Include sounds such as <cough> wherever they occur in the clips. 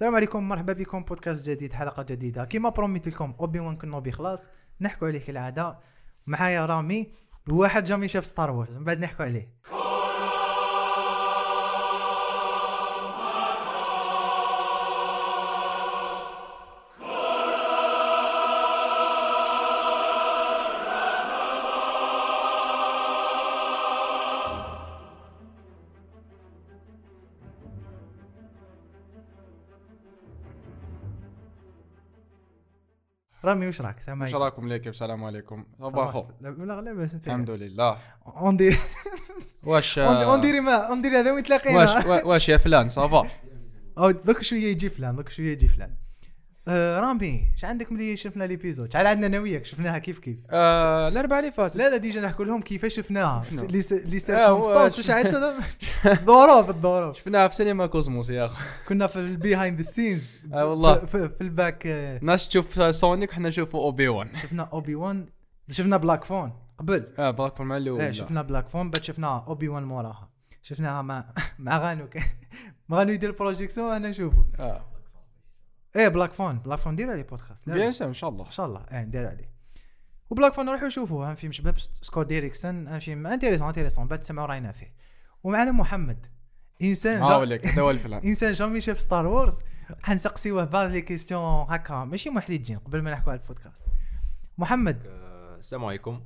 السلام عليكم مرحبا بكم. بودكاست جديد حلقة جديدة. كما بروميت لكم Obi-Wan Kenobi خلاص. نحكوا عليه كالعاده معايا رامي واحد jamais شاف Star Wars من بعد نحكوا عليه. رامي وش راك السلام إيش عليكم راكم ليكم السلام عليكم. صباح الخير. لا بس انت. الحمد لله. on dirait واش <laughs> on dirait ما on dirait هذا وين تلاقينا؟ واش وا- واش يا فلان؟ ça va دوك شوية يجي فلان دوك شوية يجي فلان. آه رامي اش عندك ملي شفنا l'épisode شحال عندنا أنا وياك شفناها كيف كيف؟ آه الاربعه اللي فاتت لا لا déjà نحكوا لهم كيفاش شفناها؟ لي لي آه، اش عندنا؟ <laughs> ظروف الظروف. شفناها في سينما كوزموس يا أخي. كنا في ال behind the scenes آه والله. في, في ال back آه، الناس تشوف Sonic وحنا نشوفوا اوبي وان شفنا اوبي وان شفنا Black Phone قبل. آه Black Phone مع الأول إيه شفنا Black Phone بعد شفنا اوبي وان موراها. شفناها مع <laughs> مع غانو <laughs> مع غانو يدير projection أنا نشوفه آه. إيه Black Phone Black Phone دير عليه بودكاست sûr إن شاء الله. إن شاء الله. إيه ندير عليه. و Black Phone نروحوا نشوفوه. فيلم شباب Scott Derrickson فيلم intéressant intéressant بعد تسمعوا راينا فيه. ومعنا محمد. إنسان جا... هذا هو الفلان إنسان jamais شاف Star Wars حنسقسيوه بعض les questions هكا. ماشي محرجين قبل ما نحكوا على البودكاست محمد. آه، السلام عليكم.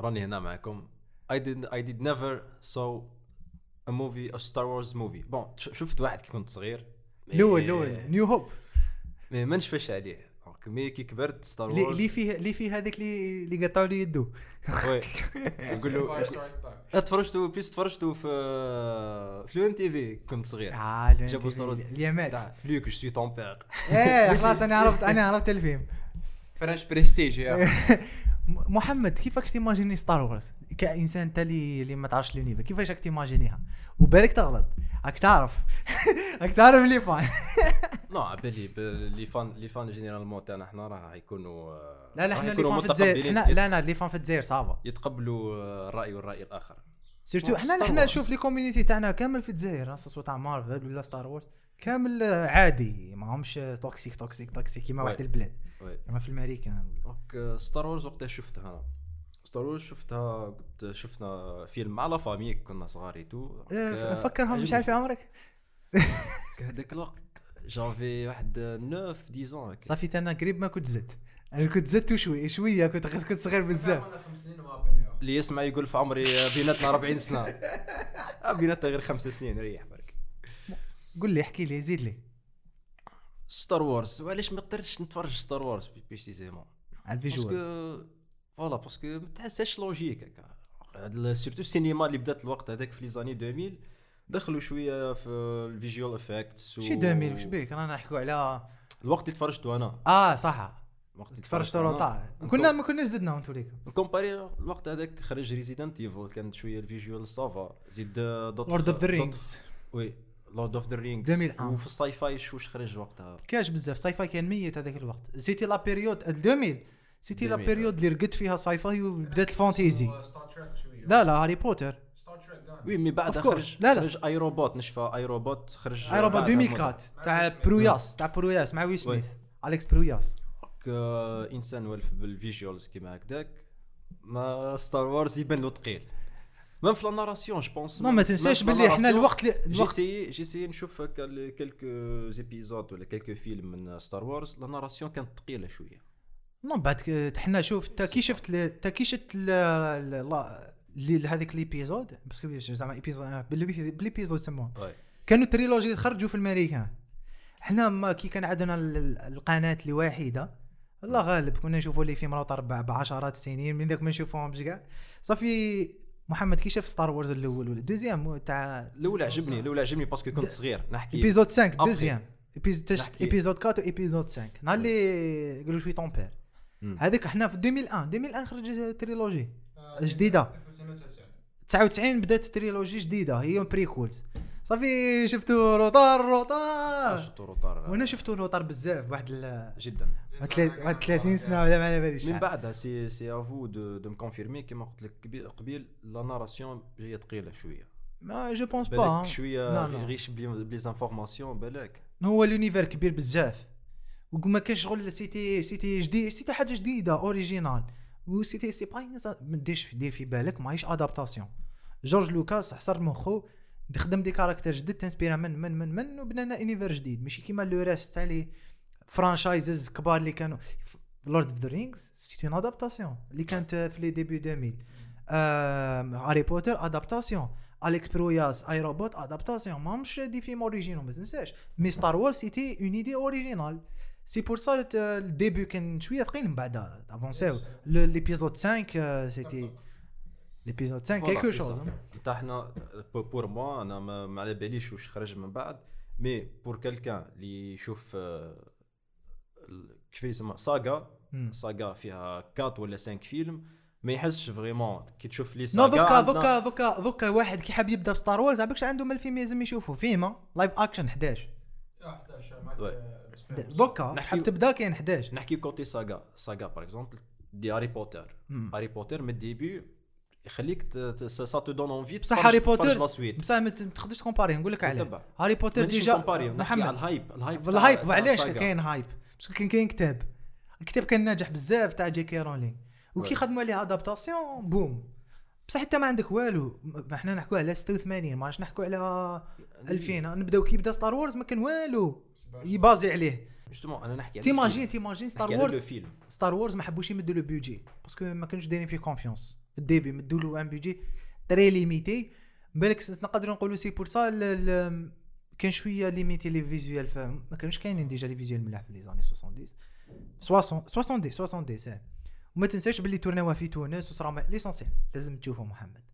راني هنا معكم. I did I did never saw a movie a Star Wars movie. bon ش- شفت واحد كي كنت صغير. الأول الأول New Hope mais ما نشفاش عليه. donc mais كي كبرت Star Wars اللي فيه اللي فيه هذاك اللي اللي قطعوا لي يدو. oui. <laughs> نقول له تفرجتوا بيس تفرجتوا في ف l'ENTV كنت صغير. آه، جابوا Star اليامات تاع Luke je suis ton père إيه <laughs> خلاص أنا عرفت أنا عرفت الفيلم. French prestige <laughs> محمد كيفاش تيماجيني Star Wars كإنسان انت اللي اللي ما تعرفش l'univers كيفاش راك تيماجينيها؟ وبالك تغلط. راك تعرف. <laughs> راك تعرف les fans. <laughs> non بالي les fans les fans généralement تاعنا حنا راه يكونوا لا لا اللي يكونوا fans في الجزائر. يت- لا لا اللي fans في الجزائر ça va يتقبلوا الرأي والرأي الآخر. surtout إحنا Wars. نشوف les community تاعنا كامل في الجزائر خاصة تاع مارفل ولا Star Wars كامل عادي ما همش toxique toxique toxique كيما. واحد البلاد. oui. كيما في الامريكان donc Star Wars وقتها شفتها أنا. Star Wars شفتها قلت شفنا فيلم مع la famille كنا صغار تو. إيه، فكرها مش عارف في عمرك؟ <laughs> هذاك الوقت. j'avais واحد 9 10 ans هكا. صافي أنا قريب ما كنت زدت. أنا كنت زدت شوي شوية كنت خاص كنت صغير بزاف. اللي يسمع يقول في عمري بيناتنا 40 سنة. <laughs> آه، بيناتنا غير خمس سنين ريح برك. قول لي احكي لي زيد لي. Star Wars وعلاش ما قدرتش نتفرج Star Wars précisément على ال visuals parce que voilà parce que ما تحسهاش logique هكا surtout السينما اللي بدات الوقت هذاك في les années 2000 دخلوا شوية في ال visual effects شي 2000 وش بيك رانا نحكوا على الوقت اللي تفرجتوا أنا آه صح الوقت اللي تفرجت. retard كنا ما كناش زدنا وانتو ليكم comparer الوقت هذاك خرج Resident Evil كانت شوية ال visual ça va زيد دوت Lord of the Rings oui Lord of the Rings 2001. وفي ال sci-fi شو واش خرج وقتها؟ كاش بزاف. sci-fi كان ميت هذاك الوقت. c'était la période 2000 c'était la 2000. période اللي رقدت فيها sci-fi وبدات ال fantasy. لا لا Harry Potter. oui mais بعد. خرج لا، لا. خرج I, Robot نشفى I, Robot خرج I, Robot بعدها 2004 تاع Proyas تاع Proyas مع Will Smith. Alex Proyas انسان والف بال visuals كيما هكذاك ما Star Wars يبان له ثقيل même في la narration je pense ما ما تنساش باللي إحنا الوقت اللي- الوقت j'essaie j'essaie نشوف هكا épisodes ولا quelques films من Star Wars la narration كانت ثقيله شوية non بعد حنا شوف تا كي شفت تا كي شفت هذيك l'épisode parce que زعما épisode بال l'épisode يسموها oui. كانوا trilogie خرجوا في الامريكان حنا ما كي كان عندنا ال- ال- القناة الواحدة الله غالب كنا نشوفوا les films retard ب- بعشرات السنين من ذاك ما نشوفوهمش كاع. صافي محمد كي شاف Star Wars الأول ولا deuxième تاع الأول عجبني الأول عجبني parce que كنت صغير نحكي épisode 5 أبخي. deuxième. épisode تشت نحكي. épisode 4 و épisode 5 نهار اللي قالوا je suis ton père مم. هذاك حنا في 2001 2001 خرج trilogie جديدة. 99 بدات trilogie جديدة. هي prequels ça fait شفتوا retard retard. شفتو retard وأنا شفتوا retard بزاف واحد ال- جدا. واحد تلات- واحد 30 سنة ولا ما على باليش. من. بعدها c'est c'est à vous de de me confirmer كيما قلت لك قبيل- قبيل la narration جاية ثقيله شوية. mais je pense pas شوية riche ب les informations بالك. هو l'univers كبير بزاف. وما كانش شغل c'était c'était جديد c'était حاجة جديدة originale و c'était c'est pas ما ديرش دير في بالك ماهيش adaptation جورج لوكاس حصر مخو خدم des caractères جدد تنسبيرا من من من من وبنى لنا univers جديد. ماشي كيما le reste تاع les franchises كبار اللي كانوا Lord of the Rings c'était une adaptation اللي كانت في les débuts 2000 Harry Potter adaptation Alex Proyas I, Robot adaptation ماهمش des films original ما تنساش. mais Star Wars c'était une idée originale c'est pour ça ال début كان شوية ثقيل من بعد افونسيو l'épisode 5 c'était l'épisode 5 Voilà, quelque chose. تاع حنا pour moi أنا ما على باليش واش خرج من بعد mais pour quelqu'un اللي يشوف كيف يسمى saga saga فيها 4 ولا 5 فيلم ما يحسش vraiment كي تشوف les sagas دوكا دوكا دوكا دوكا واحد كي حاب يبدأ ب Star Wars عباكش عنده من الفيلم لازم يشوفه فيلم live action 11 دوكا نحكيو- حاب تبدأ كاين 11 نحكي côté saga saga par exemple des Harry Potter. Harry Potter من ال début يخليك ça te donne envie بصح Harry Potter بصح ما ما تقدرش تكومباري نقول لك علاه. Harry Potter déjà محمد. ال hype ال hype ال hype وعلاش؟ كاين hype parce que كان كاين كتاب. الكتاب كان ناجح بزاف تاع J.K. Rowling وكي. خدموا عليه adaptation بوم بصح انت ما عندك والو. ما إحنا نحكوا على 86 ماش نحكوا على 2000 نبداو كي بدا Star Wars ما كان والو. يبازي عليه. justement أنا نحكي t'imagines. t'imagines Star Wars Star Wars ما حبوش يمدوا له budget parce que ما كانوش دايرين فيه confiance في ال début مدوا له un budget très limité بالك نقدروا نقولوا c'est pour ça كان شوية limité les visuels ما كانوش كاينين déjà les visuels ملاح في les années 70 60 70 70 ساه وما تنساش باللي تورناوها في تونس وصرا l'essentiel لازم تشوفه محمد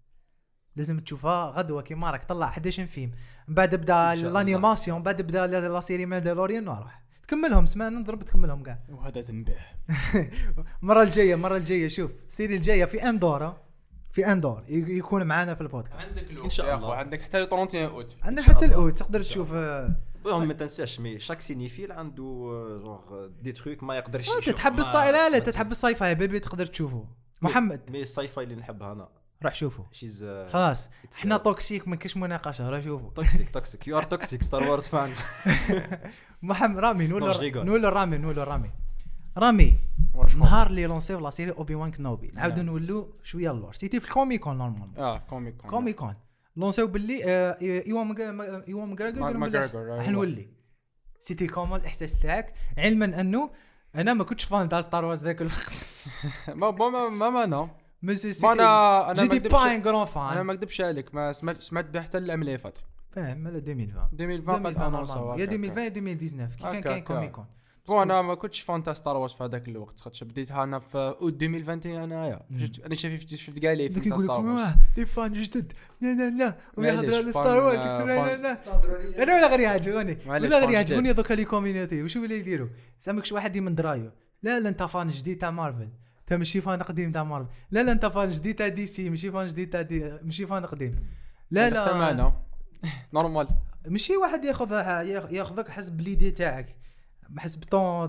لازم تشوفها غدوه كيما راك طلع 11 فيلم من بعد بدا. ال animation بعد بدا la série Mandalorian روح تكملهم سمعنا نضرب تكملهم كاع <laughs> وهذا تنبيه. المره الجاية المره الجاية شوف ال série الجاية في Andor في Andor ي- يكون معنا في البودكاست. عندك الوقت إن شاء يا الله. عندك حتى 31 أوت. شاء حتى. الأوت تقدر إن شاء تشوف آه، المهم ما تنساش mais chaque cinéphile عنده آه، genre des trucs ما يقدرش آه، يشوف تتحب ال sci لا لا تتحب ال sci-fi baby تقدر تشوفه. محمد. mais ال sci-fi اللي نحبها أنا. روح شوفه. شيز خلاص. إحنا toxic ما كاش مناقشة روح شوفه. toxic toxic you ار توكسيك ستار وورز فانز محمد رامي نقول نو، له رامي نقول له رامي رامي نهار اللي لونسيو لا سيري اوبي وان كنوبي نعاودو. نولو شوية اللور. سيتي في الكوميكون نورمالمون آه في كوميك كون كوميكون لونسيو باللي إيوان إيوان قالوا ماغراغور، راح أيوة. نولي. سيتي كومون الاحساس تاعك علما أنه أنا ما كنتش فان تاع ستار وارز ذاك الوقت. <laughs> ما ما ما ما ما أنا مي سي ما سيتي أنا أنا جيتي با ان غران أنا فان. ما نكذبش عليك ما سمعت سمعت بها حتى العام اللي فات. فاهم مالا 2020 2020 قد 2020 انونسا normalement. يا 2020 يا 2019 كي كان كاين. Comic-Con. Bon أنا ما كنتش fan تاع Star Wars في هذاك الوقت. خاطش بديتها أنا في أوت 2021 انايا أنا شفت شفت كاع les films تاع Star Wars واه des fans جدد. لا لا لا ويهضر على Star Wars آه، لا لا لا أنا ولا غير يعجبوني ولا غير يعجبوني. دوكا les community وشو ولا يديروا؟ زعما واحد من درايو. لا لا انت fan جديد تاع مارفل انت ماشي fan قديم تاع مارفل. لا لا انت fan جديد تاع DC ماشي fan جديد تاع D ماشي fan قديم. لا لا. <laughs> normal. ماشي واحد ياخذ ياخذك حسب les idées تاعك حسب ton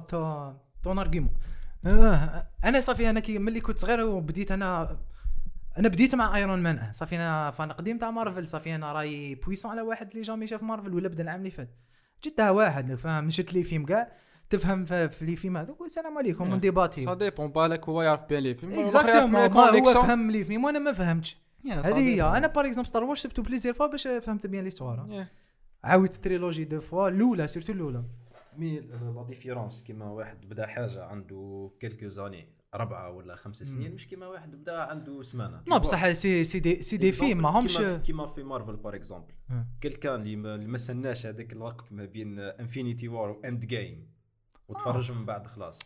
ton argument آه أنا صافي أنا كي ملي كنت صغير وبديت أنا أنا بديت مع Iron Man ça fait أنا fan قديم تاع Marvel. ça fait أنا رأي puissant على واحد اللي jamais شاف مارفل ولا بدا العام اللي فات. جدها واحد فاهم؟ مشيت les films كاع. تفهم في في les films هذوك والسلام عليكم Yeah. نديباتي سا dépend بالك هو يعرف bien les films exactement ما هو فهم les films وأنا ما فهمتش. هذه هي. أنا par exemple Star Wars شفتو plusieurs fois باش فهمت bien l'histoire. عاودت ال trilogie deux fois الأولى surtout الأولى. mais la différence كيما واحد بدا حاجة عنده quelques années ربعة ولا خمس سنين. مش كيما واحد بدا عنده سمانة. non بصح c'est c'est des c'est des films ماهمش كيما, كيما في Marvel par exemple. quelqu'un اللي ما اللي ما سناش هذاك الوقت ما بين Infinity War و Endgame وتفرج من بعد خلاص.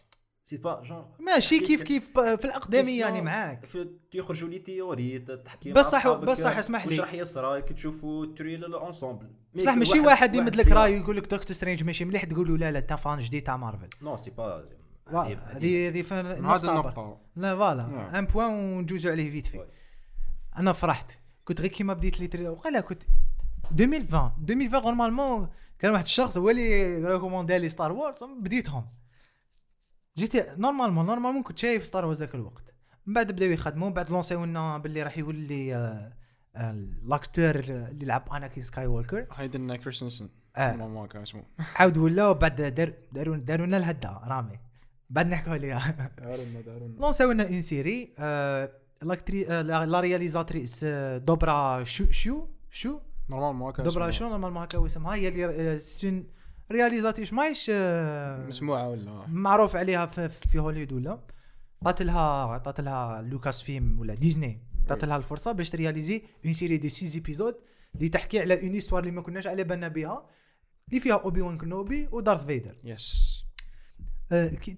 c'est pas genre ماشي كيف كيف في الأقدمية يعني معاك. في يخرجوا les théories تحكي بصح- بصح اسمح واش لي. راح يصرى كي تشوفوا ال trailer ensemble بصح ماشي واحد يمد لك رأي يقول لك Doctor Strange ماشي مليح تقول له لا لا انت fan جديد تاع Marvel. non c'est pas هذه هذه هذه لا voilà. un point وندوزو عليه vite fait. أنا فرحت. كنت غير كيما بديت les trois وقيلا كنت 2020 2020 normalement كان واحد الشخص هو اللي recommandé لي Star Wars بديتهم. جيت normalement normalement كنت شايف Star Wars ذاك الوقت. من بعد بداو يخدموا من بعد لونسيو لنا باللي راح يولي آه، آه، l'acteur اللي لعب Anakin Skywalker Hayden Christensen. ما كان اسمه. عاود ولا وبعد دار- داروا داروا لنا الهده رامي. بعد نحكوا عليها. دارونا دارونا لونساو لنا une série آه، l'actrice آه، la la réalisatrice آه، دوبرا شو شو شو؟ دوبرا اسمه. شو normalement هكا هو اسمها هي اللي c'est réalisatrice مايش مسموعه ولا معروف عليها في, في هوليوود ولا عطات لها عطات لها لوكاس فيلم ولا ديزني عطات لها الفرصه باش ت réaliser une série de six épisodes اللي تحكي على une histoire اللي ما كناش على بالنا بها اللي فيها اوبي وان كنوبي ودارث فيدر يس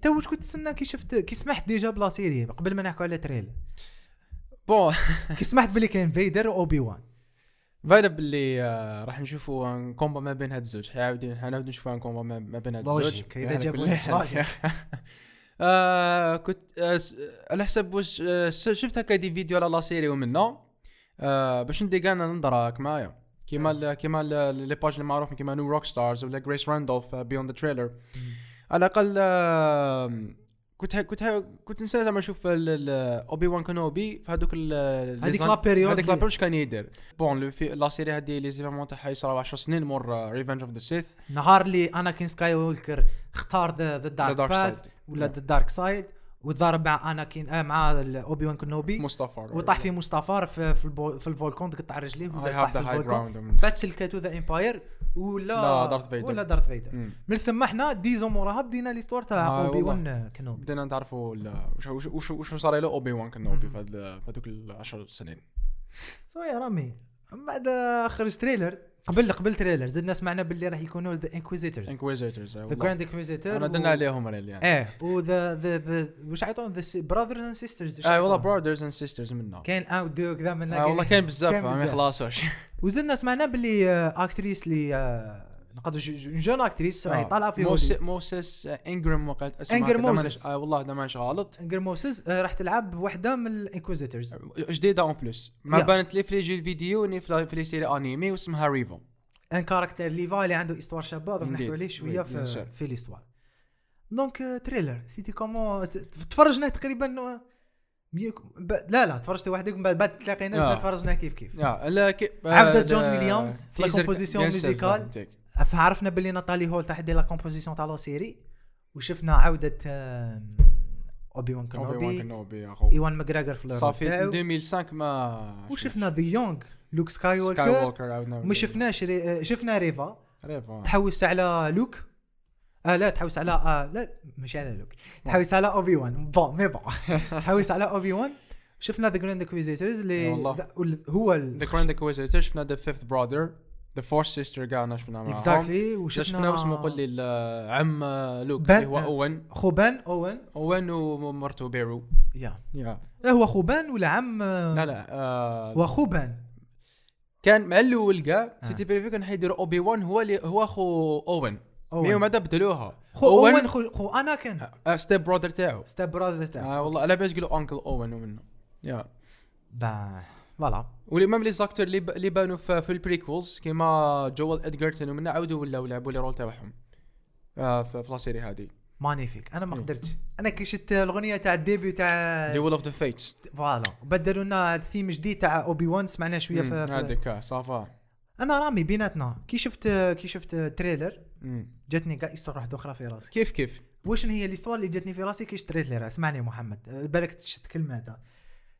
تو واش كنت تسنى كي شفت كي سمحت déjà ب la série قبل ما نحكوا على trailer bon كي سمحت بلي كاين فيدر واوبي وان باينه باللي آه، راح نشوفوا un combat ما بين هاد الزوج حاعاودين حنعاود نشوفوا un combat ما بين هاد الزوج. يعني جابوا. <laughs> آه، كنت آه، على حسب واش آه، شفت هكا des vidéos على la série ومنا آه، باش ندي كاع ننظر معايا كيما ال- كيما ال- les pages المعروفين كيما New Rockstars ولا جريس راندولف Beyond the Trailer على الأقل كنت ه- كنت ه- كنت نسى زعما نشوف اوبي وان كانوبي في هذوك هذيك la période هذيك la période اش كان يدير. bon la série هذه les événements تاعها يصراو 10 سنين مور Revenge of the Sith نهار اللي اناكين سكاي وولكر اختار the dark path ولا the dark side وضرب مع اناكين آه مع اوبي وان كنوبي مصطفار. وطاح في مصطفار في في, البو في ال volcan قطع رجليه وزاد طاح في ال volcan. بعد سلكاتو the Empire ولا لا، دارث فيدر. ولا دارث فيدر. من ثم حنا dix ans موراها بدينا l'histoire تاع أوبي. وان كنوبي بدينا نتعرفوا وش وش, وش صار له أوبي وان كنوبي في هذوك العشر سنين so يا رامي من بعد خرج trailer قبل قبل trailer زدنا سمعنا باللي راح يكونوا the Inquisitors Inquisitors the Grand Inquisitor أنا درنا عليهم أنا يعني إيه و the the the واش عيطون the brothers and sisters آه والله brothers and sisters منا كاين اوت دو كذا من آه والله كاين بزاف ما. يخلصوش <laughs> وزدنا سمعنا باللي آه، اكتريس اللي آه، نقدر جون أكتريس راهي طالعه في موس-. موسس انجرام وقعت اسمها إنجر كذا، مانيش- موسس. آه والله هذا مانيش غلط انجر موسز آه، راح تلعب وحدة من الإنكويزيتورز جديدة أون بلس ما يا. بانت لي في لي فيديو ني في لي سيري أنيمي واسمها ريفو ان كاركتر ليفا اللي عنده استوار شابة Indeed. نحكوا عليه شوية في. في ليستوار دونك آه، تريلر سيتي كومون تفرجنا تقريبا آه، ميك- ب- لا لا تفرجت وحدك من بعد بعد تلاقينا آه. تفرجنا كيف كيف لا كي آه، جون ال- ويليامز في لا تيزر كومبوزيسيون bien sûr، ميوزيكال. فعرفنا باللي ناتالي هول تاع دير لا كومبوزيسيون تاع لا سيري وشفنا عودة اوبي وان اوبي وان كنوبي يا خو إيوان ماجراجر في صافي تاعو. 2005 ما وشفنا ذا يونغ لوك سكاي ووكر ما شفناش ري... آه، شفنا ريفا. ريفا. تحوس على لوك. آه لا تحوس على آه لا مش على لوك. تحوس على اوبي وان bon mais bon. تحوس على اوبي وان شفنا the Grand Inquisitors اللي هو. ذا جراند انكويزيتور شفنا the Fifth Brother the Fourth Sister كاع شفنا معاهم. exactly وشفنا وشفنا شفنا اسمه قول لي عم لوك بان- اللي هو أوين. خوبان أوين. أوين ومرته بيرو. yeah. yeah. لا هو خوبان ولا عم؟ لا لا آه هو خوبان كان مع الأول كاع آه. c'était prévu كان حيديروا أوبي وان هو اللي هو اخو أوين. mais أوين. ومن بعد بدلوها. خو أوين. خو, خو أنا كان. step brother تاعو. step brother تاعو. آه والله على بالي تقولوا uncle أوين ومنه. yeah. bah voilà. و les mêmes les acteurs اللي بانوا في, ال prequels كيما جوال ادجرتون ومن عاودوا ولاو لعبوا لي رول تاعهم. آه في, la série هذه magnifique. أنا ما مم. قدرتش. أنا كي شفت الأغنية تاع ال début تاع Duel of the Fates voilà. بدلوا لنا thème جديد تاع اوبي وان سمعناه شوية في, هذيك ça va. أنا رامي بيناتنا. كي شفت كي شفت trailer. جاتني كاع histoire واحدة أخرى في راسي. كيف كيف؟ واش هي ال histoire اللي جاتني في راسي؟ كي شفت trailer. أسمعني محمد. بالك تشت كلمة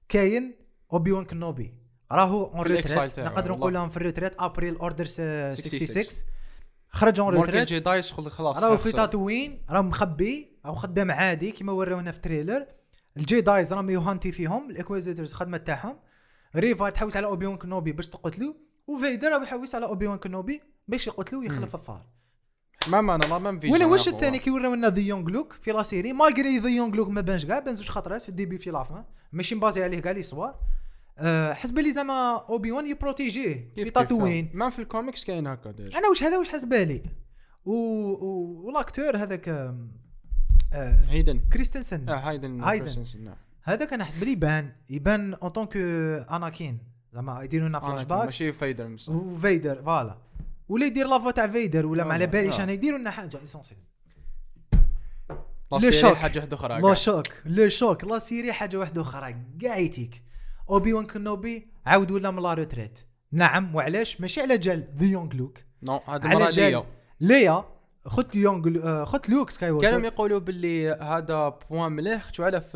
كاين اوبي وان كنوبي راهو en retraite نقدر. نقول لهم في ال retraite après l'Order 66 66. خرج en retraite Jedi شغل خلاص راهو في. تاتوين راه مخبي راهو خدام عادي كيما ورونا في trailer. ال Jedis راهم ي hunt ي فيهم ال Inquisitors خدمة تاعهم. ريفا تحوس على اوبي وان كنوبي باش تقتلو وفيدر راه يحوس على اوبي وان كنوبي باش يقتلو ويخلف الثار. ما ما أنا ما فيجن وين واش. الثاني كي ورونا ذا يونغ لوك في لا سيري مالغري ذا يونغ لوك ما بانش كاع بان زوج خطرات في الديبي في لافان ماشي مبازي عليه كاع لي صوار أه حسب لي زعما اوبي وان يبروتيجيه كيف في كيف تاتوين ما في الكوميكس كاين هكا أنا واش هذا واش حسبالي و... و... والاكتور هذاك آم، آه... هيدن كريستنسن آه هايدن هايدن. نعم. هذا كان حسب لي يبان يبان اون طونك اناكين زعما يديروا لنا فلاش باك ماشي فايدر مصح. وفيدر فوالا. ولا يدير لافوا تاع فيدر ولا ما على آه، باليش آه. أنا يديروا لنا حاجة اسونسيال لو شوك. حاجة واحدة أخرى كاع. شوك. لا شوك. لا سيري حاجة واحدة أخرى. كاع يتيك. أوبي وان كنوبي عاود ولا من لا روتريت نعم وعلاش؟ ماشي على جال. ذا يونغ لوك نو هذا على المره جال. ليا. ليا. خت يونغ آه، خت لوك سكاي كانوا يقولوا باللي هذا بوان مليح. خدتو على في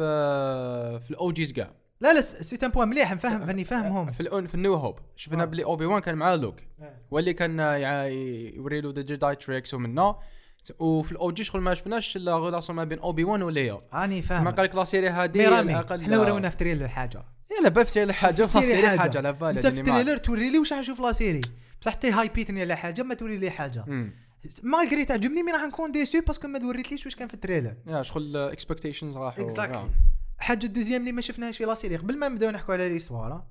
في الاوجيز كاع لا لا سي ان بوان مليح نفهم راني فاهمهم في الأون في النيو هوب. شفنا آه. باللي أوبي وان كان معاه لوك. واللي كان يوري له ذا جيداي تريكس ومنه وفي الاوجي شغل ما شفناش لا غولاسيون ما بين أوبي وان وليا. راني فاهم. قال لك لا سيري ميرامي. الاقل حنا ورونا في تريلر حاجة يلا بفتي على حاجة في السيري فاصلي حاجة. حاجة على بالي أنت في. التريلر توري لي واش نشوف لا سيري؟ بصح تي هايبيتني على حاجة ما توري لي حاجة. malgré تعجبني mais راح نكون déçus parce que ما توريتليش واش كان في ال trailer؟ يا شغل expectations راحوا. exactly yeah. حاجة ال deuxième اللي ما شفناهاش في la série قبل ما نبداو نحكوا على l'histoire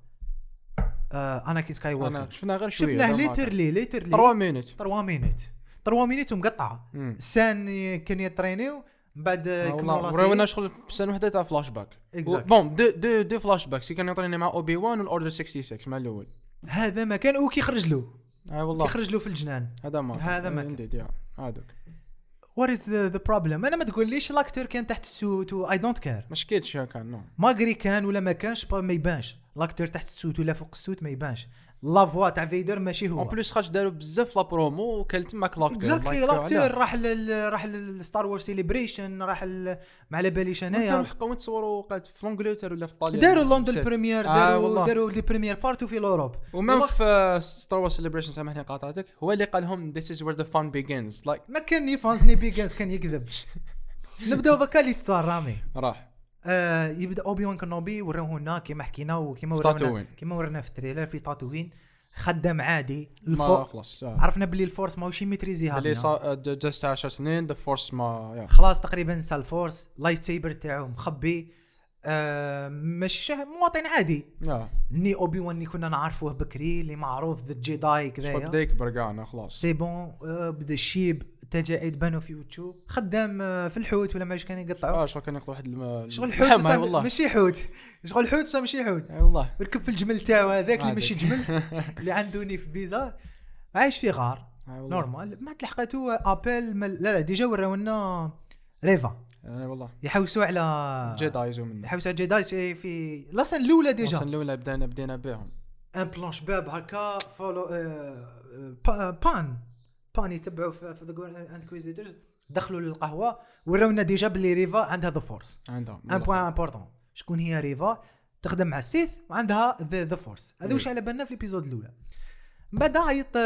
آه أناكين سكاي ووكر شفنا غير شوية شفناه literally literally 3 minutes 3 minutes 3 minutes ومقطعة. سان كان يترينيو من بعد وراونا شغل سنه وحدة تاع flashback. bon des des des flashbacks كان يعطيني مع أوبي وان وال order 66 مع الأول. هذا ما كان وكي خرج له. أي والله. كي خرج له في الجنان. هذا ما هذا ما كان. هذاك. what is the problem أنا ما تقوليش l'acteur كان تحت ال suit I don't care ما شكيتش كان non malgré كان ولا ما كانش ما يبانش. l'acteur تحت ال suit ولا فوق ال suit ما يبانش. la voix تاع فيدر ماشي هو. en plus خاطش داروا بزاف la promo وكان تماك l'acteur exactly l'acteur راح لل راح لل Star Wars Celebration راح ل- ما على باليش كانوا انايا حقوا يتصوروا قاعد في انجلترا ولا في إيطاليا؟ داروا London première آه، داروا والله. داروا les premières partout في l'Europe. و même في Star Wars Celebration سامحني قاطعتك هو اللي قال لهم this is where the fun begins. Like ما كان ni fun ni begins كان يكذب. <laughs> نبداو ذكا l'histoire رامي. راح. آه يبدأ اوبي وان كنوبي وراونا كيما حكينا وكيما تاتوين. كيما ورانا في ال trailer في تاتوين. خدام عادي. ما خلاص آه. عرفنا باللي ال force ماهوش يميتريزيها اللي بنا. صار جلست 10 سنين the force mais yeah. خلاص تقريبا نسى ال force lightsaber تاعو مخبي. آه شه- مواطن عادي. يا. ني اوبي وان اللي كنا نعرفوه بكري اللي معروف ذا جيداي شغل بدا يكبر كاع خلاص. c'est bon آه بدأ الشيب. تجاعيد بانوا في يوتيوب. خدام آه في الحوت ولا ما كان يقطعوا؟ آه شغل كان يقطع واحد الم... شغل الحوت <laughs> والله. ماشي حوت. شغل حوت ماشي حوت. أي والله. ركب في الجمل تاعو هذاك اللي. ماشي جمل <laughs> اللي عنده نيف bizarre عايش في غار. normal. ما تلحقته أبل مل... لا لا déjà وراونا ريفا. أي والله. يحوسوا على Jedis ومن يحوسوا على جيداي في في la scène الأولى déjà. الأولى بدينا بدينا بهم en plein شباب هكا فولو آه، آه، بان. بان يتبعوا في the inquisitors دخلوا للقهوة وراونا déjà باللي ريفا عندها the force. عندهم un point important شكون هي ريفا؟ تخدم مع السيث وعندها the force. هذا واش على بالنا في ال épisode الأولى. من بعد عيط آه،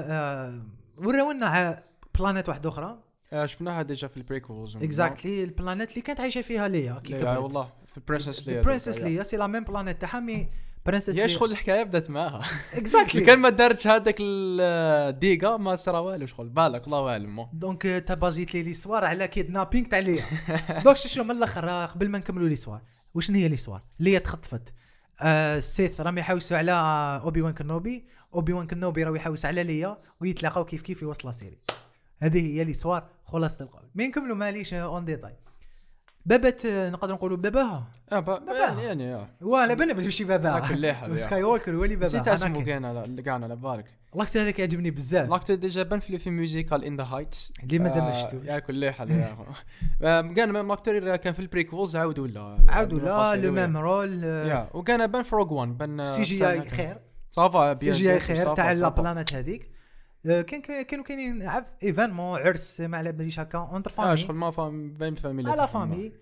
آه، وراونا ع- planète واحدة أخرى. آه، شفناها déjà في ال prequels. exactly ال planète اللي كانت عايشة فيها ليا كي كبرت. والله في ال princess ليا princess ليا c'est la même planète تاعها mais princess ليا شغل الحكاية بدأت معاها exactly كان ما دارتش هذاك الديقه ما صرا والو شغل بالك الله أعلم. donc تبازات l'histoire على kidnapping تاع ليا donc شنو من الأخر آه، قبل ما نكملوا l'histoire وشنو هي l'histoire ليا تخطفت؟ آه السيث راهم يحوسوا على اوبي وان كنوبي. اوبي وان كنوبي راهو يحوس على ليا ويتلاقاو كيف كيف يوصل série هذه هي l'histoire خلاصة القول. mais نكملوا ماليش en détail بابت آه، نقدر نقولوا باباها. آه با- بابا. يعني يعني yeah ولا ماشي باباها. هاك الليحة، yeah. سكاي ووكر هو اللي نسيت باباها اسمه أناكين. كان اللي كان على بالك. l'acteur هذاك يعجبني بزاف. l'acteur déjà بان في في musical In the Heights. اللي مازال ما شفتوش. يا كل أخو. <laughs> آه، كان même l'acteur كان في ال prequels عاود ولا عاودوا la le même rôle yeah وكان بان في Rogue One بان CGI خير. صافا سي جي آي خير تاع لا بلانيت هذيك. آه، كان كان- كانوا كاينين عف ايفينمون عرس ما على باليش هكا اونتر آه فامي شغل ما فاهم بين فاميلي على فامي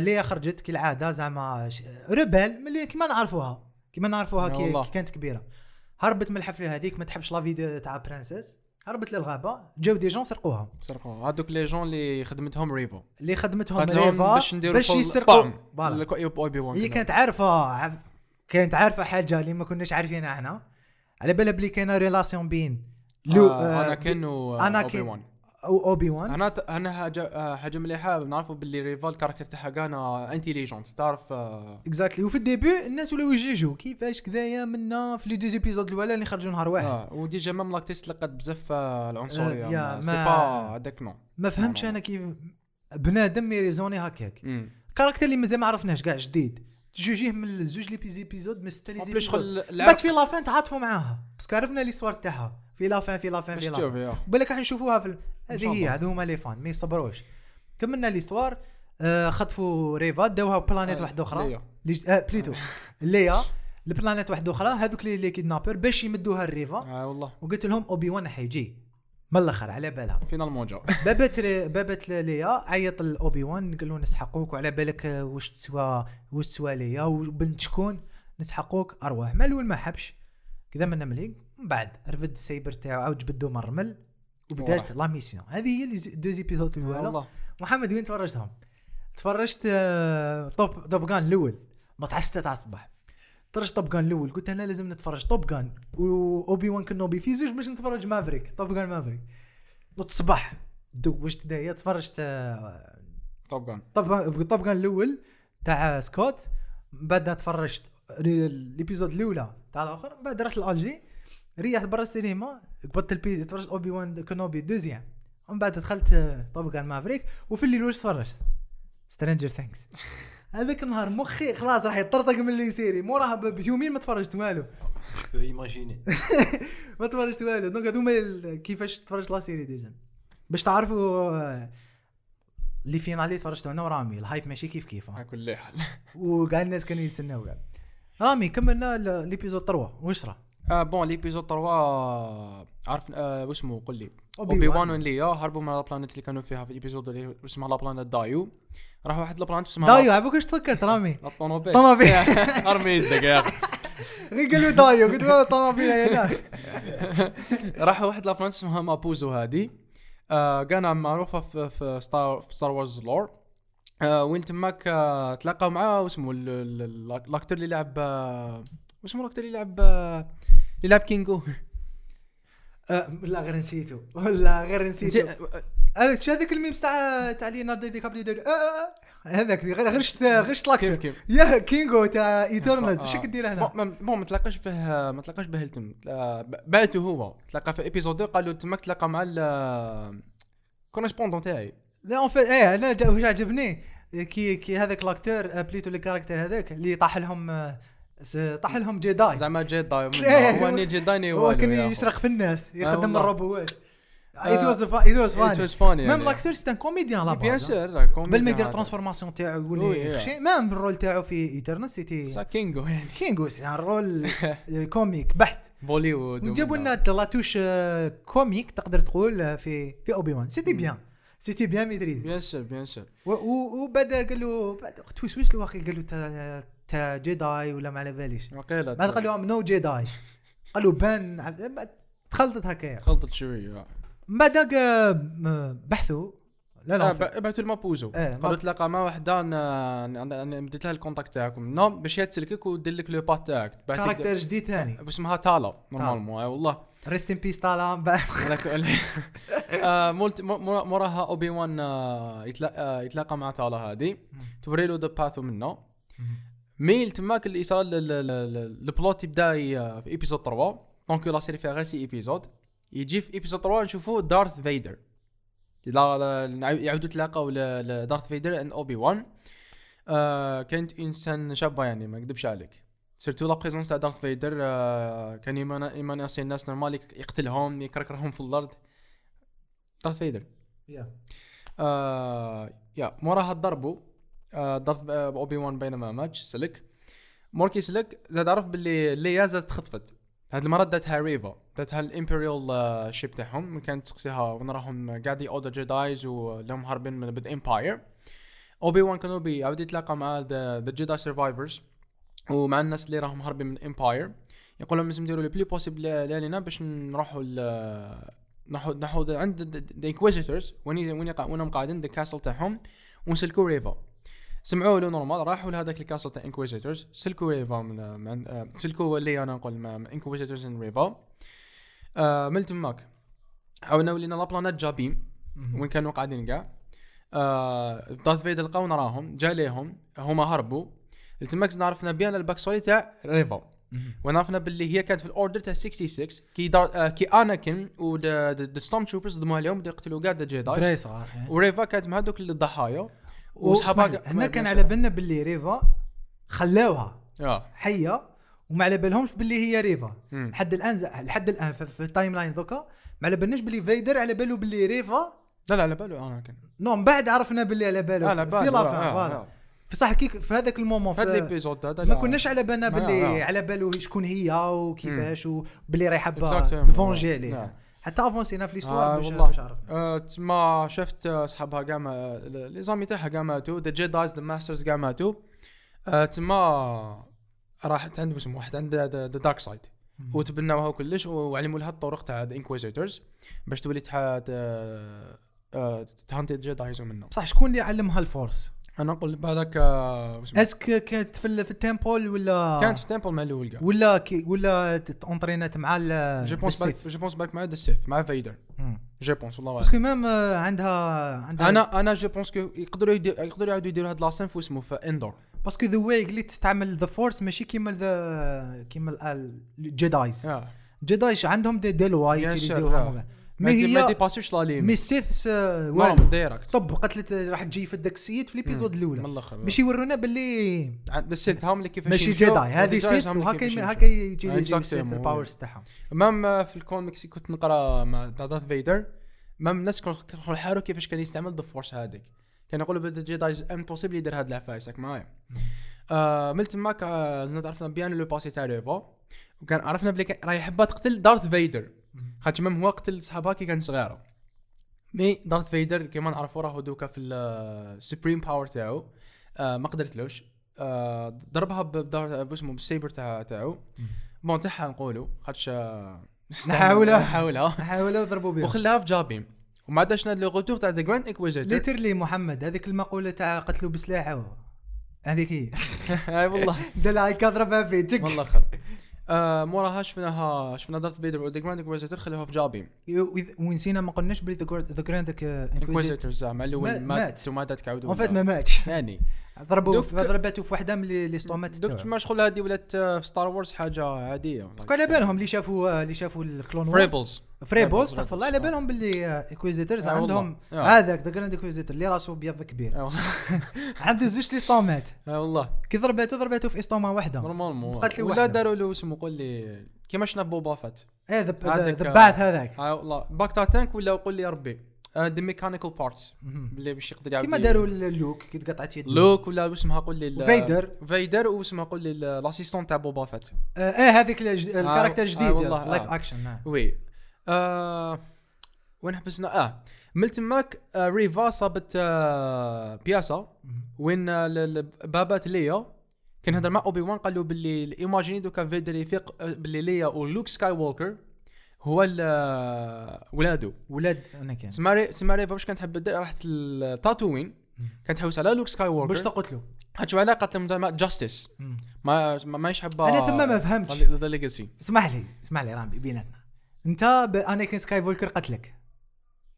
ليا خرجت كالعاده زعما ريبل ملي كيما نعرفوها كيما نعرفوها كي, كانت كبيره هربت من الحفله هذيك ما تحبش لا فيديو تاع برانسيس هربت للغابه جاو دي جون سرقوها سرقوا هذوك لي جون اللي خدمتهم ريفو اللي خدمتهم ريفا باش باش يسرقوا voilà. هي. كانت عارفه عف... كانت عارفه حاجة اللي ما كناش عارفينها إحنا على بالها بلي كاينة relation بين le آه، آه، اناكين و أناكين. أوبي وان. أو أوبي وان. أنا ت- أنا حاجة آه، حاجة مليحه نعرفوا باللي ريفا ال character تاعها كان intelligente تعرف آه، exactly وفي ال début الناس ولاو يجيجوا كيفاش كذايا منا في les deux épisodes الأولى اللي خرجوا نهار واحد. آه و déjà même l'actrice تلقت بزاف آه، العنصرية. آه، c'est pas هذاك non ما فهمتش. أنا كيف بنادم يريزوني هكاك. مم. كاركتر اللي مازال ما عرفناش كاع جديد. تجوجيه من الزوج لي بيزي ايبيزود من السته لي زيبيزود. شغل بعد في لافان تعاطفوا معاها. باسكو عرفنا لي سوار تاعها. في لافان في لافان في لافان بالك راح نشوفوها في هذه هي. هذو هما لي فان ما يصبروش. كملنا ليستوار آه خطفوا ريفا داوها بلانيت آه، واحدة أخرى. آه بليتو. <laughs> ليا. البلانيت واحدة أخرى. هذوك لي لي كيدنابر باش يمدوها الريفا آه والله. وقلت لهم أوبي وان حيجي. من الأخر على بالها. finalement جا <laughs> بابت بابت ليا عيط لاوبي وان قال له نسحقوك وعلى بالك آه، واش تسوى واش تسوى ليا وبنت شكون؟ نسحقوك أرواح. مع الأول ما حبش. كذا من مليك من بعد رفد ال saber تاعو عاود جبدو من الرمل وبدات. la mission. هذه هي les deux épisodes الأولى. محمد وين تفرجتهم؟ تفرجت آه، Top Top Gun الأول. ما تعش 6 تاع الصباح تفرجت Top Gun الأول. قلت أنا لازم نتفرج. Top Gun. واوبي وان كنوبي. في زوج باش نتفرج. Maverick. Top Gun Maverick. نوض الصباح دوشت دايا تفرجت آه، Top Gun. Top Top Gun الأول تاع سكوت. من بعد تفرجت ال épisode الأولى تاع الآخر. من بعد رحت لألجي. ريحت برا السينما. قبضت البي تفرجت أوبي وان كنوبي deuxième. ومن بعد دخلت آه، Top Gun Maverick. وفي الليل واش تفرجت؟ Stranger Things <laughs> هذاك النهار مخي خلاص راح يطرطق من les séries موراها بيومين ما تفرجت والو؟ <laughs> Imagine <laughs> ما تفرجت والو. donc هذوما ال- كيفاش تفرجت la série déjà. باش تعرفوا آه، اللي finalement تفرجتو أنا ورامي. ال hype ماشي كيف كيف. ها. على كل حال. وكاع الناس كانوا يستناو كاع رامي كملنا l'épisode 3 واش صرا آه bon l'épisode 3 عارف آه واسمه قول لي. أوبي وان. وليا هربوا من ال planète اللي كانوا فيها في ال épisode اللي اسمها la planète Daiyu. راحوا واحد planète اسمها Daiyu عبوك واش تفكرت رامي <laughs> الطونوبيل طونوبيل. <laughs> أرمي يدك يا. أخي. <laughs> غير قالوا Daiyu قلت له طنابيل هناك راحوا واحد la planète اسمها Mapuzo هذه آه معروفة في في Star في Star Wars lore آه وين تماك آه تلاقاو مع واسمه ال- ال- ال- l'acteur اللي لعب واسمه l'acteur اللي لعب آه اللي لعب Kingo آه، لا غير نسيتو ولا غير نسيتو هذاك شو هذاك الميم تاع تاع ليوناردو دي كابريو داير- آه، آه، آه. هذاك غير غير شت غير شت كيف l'acteur كيف؟ يا Kingo تاع Eternals. واش كدير هنا؟ Bon ما- تلاقاش به ما تلاقاش به ب- بعته هو. تلاقى في épisode 2 قالوا تماك تلاقى مع ال correspondant تاعي. لا en fait إيه أنا جا- واش عجبني؟ كي كي هذاك l'acteur آه، بليتو le caractère هذاك اللي طاح لهم آه، س- طاح لهم jedi. زعما jedi إيه، هو إني jedi هو كان يسرق في الناس يخدم. الروبوات آه، it was it was funny funny même l'acteur c'était un comédien لا bien sûr قبل ما يدير la transformation تاعو يولي. خشي même ال rôle تاعو في Eternals c'était ça Kingo يعني Kingo c'est un rôle comique بحت بوليوود وجابوا لنا la touche آه، comique تقدر تقول آه، في في Obi-Wan c'était bien c'était bien maîtrisé bien sûr bien sûr وبعد قال له بعد توسوس له واخي قال له تا jedi ولا ما على باليش. بعد قال لهم no jedi. قالوا بعد تخلطت هكايا خلطت شوية من بعد آه، بحثوا. لا لا في- بعثوا المابوزو إيه، قالوا ما- تلاقى مع وحدة أنا مديت لها الكونتاكت تاعكم. نو باش هي تسلكك ودير لك لو بات تاعك كاركتر جديد ثاني. اسمها تالا نورمالمون اي والله. ريست ان بيس من بعد <laughs> آه، مو- موراها اوبي وان آه، يتلا- آه، يتلاقى مع تالا هذه. توري له ذا باثو منه. ميل تماك اللي صار ال- ال- ال- ال plot يبدأ في épisode 3 donc la série فيها غير six épisodes يجي في épisode 3 نشوفوا Darth Vader يعاودوا تلاقاو ل Darth Vader and Obi-Wan آه كانت une scène شابة يعني ما نكذبش عليك. surtout la présence تاع Darth Vader آه كان ي menacer الناس normal يق- يقتلهم يكركرهم في الأرض. Darth Vader آه يا موراها ضربوا آه دارث آه، اوبي وان بينما ماتش سلك. موركي سلك زاد عرف باللي ليا زاد تخطفت هاد المرة داتها ريفا داتها الإمبريال شيب تاعهم. كانت تسقسيها وين راهم قاعد يأودر جيدايز ولهم هاربين من بد إمباير. اوبي وان كانوبي عاود يتلاقى مع ذا جيداي سرفايفرز ومع الناس اللي راهم هاربين من إمباير. يقول لهم لازم نديروا لي بلي بوسيبل لينا باش نروحوا نحو نحو عند the وين وين وينهم قاعدين the castle تاعهم. ونسلكوا Reva. سمعوا له normal راحوا لهذاك ال castle تاع inquisitors سلكوا Reva من, من سلكوا اللي أنا نقول من inquisitors ان Reva آه من تماك عاودنا ولينا la planète Jabiim وين كانوا قاعدين كاع آه Darth Vader لقاو نراهم جا ليهم هما هربوا. التماك عرفنا bien ال back story تاع Reva وين عرفنا باللي هي كانت في ال order تاع 66 كي دار آه كي Anakin و the stormtroopers ضموا عليهم بدا يقتلوا كاع the jedi صغار و Reva كانت مع دوك الضحايا وصحابها هنا كان على بالنا باللي Reva خلاوها آه حية وما على بالهمش باللي هي Reva. لحد الآن ز- لحد الآن في, في ال timeline دوكا ما على بالناش باللي Vader على باله باللي Reva لا لا على باله أنا كان نو من بعد عرفنا باللي على باله على في la fin آه، voilà آه. في صح كي في هذاك ال moment في هذا في- ما لا. كناش على بالنا باللي آه. على باله شكون هي وكيفاش وباللي راهي حابه. ت venger لا. حتى افونسينا في آه l'histoire باش والله. باش عرف آه، تسمى شفت آه، صحابها كاع ما- les amis تاعها كاع ماتوا the jedis the masters كاع ماتوا آه، تسمى راحت عند اسمه واحد عند the dark side وتبناوها كلش وعلموا لها الطرق تاع the inquisitors باش تولي تحاد تهانتي jedis منهم بصح شكون اللي علمها ال force؟ أنا آه، واسمه. Est-ce que كانت في في ال temple ولا كانت في temple مع الأول كاع ولا كي ولا تونطرينات مع ال je pense. بالك je pense بالك مع the sith مع Vader. je pense والله parce que. même آه، عندها عندها أنا أنا je pense que يقدروا يقدروا يعاودوا يديروا هاد la scène في اسمه في Andor parce que the way اللي تستعمل the force ماشي كيما the كيما ال jedis jedis عندهم دي دي لوا ما هي ما ديباسيوش la limite. mais normal والو. direct. طب قتلت راح تجي في dark side في l'épisode من الأولى. الآخر. باش يورونا باللي عند ال sith هم اللي كيفاش ماشي jedi هذه sith وهكا هكا. يوتيليزيو ال sith Exactement, ال powers تاعهم. même في الكوميكس كنت نقرا مع Darth Vader. même الناس كانوا يحاروا كيفاش كان يستعمل the force هذيك. كان يقولوا the jedis impossible يدير هاد العفايس معايا. آه من تماك آه زدنا عرفنا bien le passé تاع Reva وكان عرفنا بلي راهي حبات تقتل دارث فيدر. خاطر même هو قتل صحابها كي كان صغيرة. mais دارث فيدر كيما نعرفوا راهو دوكا في ال supreme power تاعو. آه ما قدرتلوش. آه ضربها بدار باسمه بال saber تاع تاعو. bon تاعها نقولوا خاطش آه، نحاولها. نحاولها حاولوا يضربوا بها وخلاها في جابيم وما داشنا le retour تاع the Grand Inquisitor literally محمد هذيك المقولة تاع قتلوا بسلاحه. هذيك هي. <laughs> أي والله. <laughs> دلع ضربها فيه. تك والله خل آه موراها شفناها شفنا دارث فيدر و the Grand Inquisitor خلوها في جابيم وإذ- ونسينا ما قلناش بلي the Grand Inquisitor زعما الأول مات. مات. وما دات en fait ما ماتش. يعني. <laughs> ضربوا دوك- ضربته في واحدة من les estomacs دوك تاعو. ما شغل هذه ولات آه، في ستار وورز حاجة عادية parce que على بالهم اللي شافوا اللي شافوا ال Clone Wars ف Rebels Rebels، استغفر الله. على بالهم باللي inquisitors آه. عندهم آه. هذاك the Grand Inquisitor اللي راسه أبيض كبير آه. <laughs> عنده زوج لي ستومات آه والله كي ضربته ضربته في اسطومه واحدة نورمالمون بقات ولا. داروا له اسمه قول لي كيما شفنا بوبا فات هذاك، ذا آه. باث هذاك آه والله باك تانك ولا قول لي ربي ذا ميكانيكال بارتس اللي باش يقدر يعاود كيما داروا اللوك كي تقطعت يد. لوك ولا واسمها قول لي فيدر. فيدر واسمها قول لي الاسيستون تاع بوبا فات إيه هذيك الكاركتر آه جديد والله، لايف. اكشن وي. آه وين حبسنا؟ آه من تماك آه ريفا صابت بياسة وين بابات ليا كان هذا مع اوبي وان قال له باللي ايماجيني دوكا فيدر يفيق باللي ليا ولوك سكاي ووكر هو آه، ولادو. ولاد أنا كان. سماري سماري واش كانت تحب دير راحت لتاتوين كانت تحوس على لوك سكاي ووكر باش تقتلوا حتى على قتل جاستس ما ما ماهيش حابة أنا ثم ما فهمتش. ذا ليجاسي اسمح لي اسمح لي رامي بيناتنا. أنت اناكين سكاي فولكر قتلك.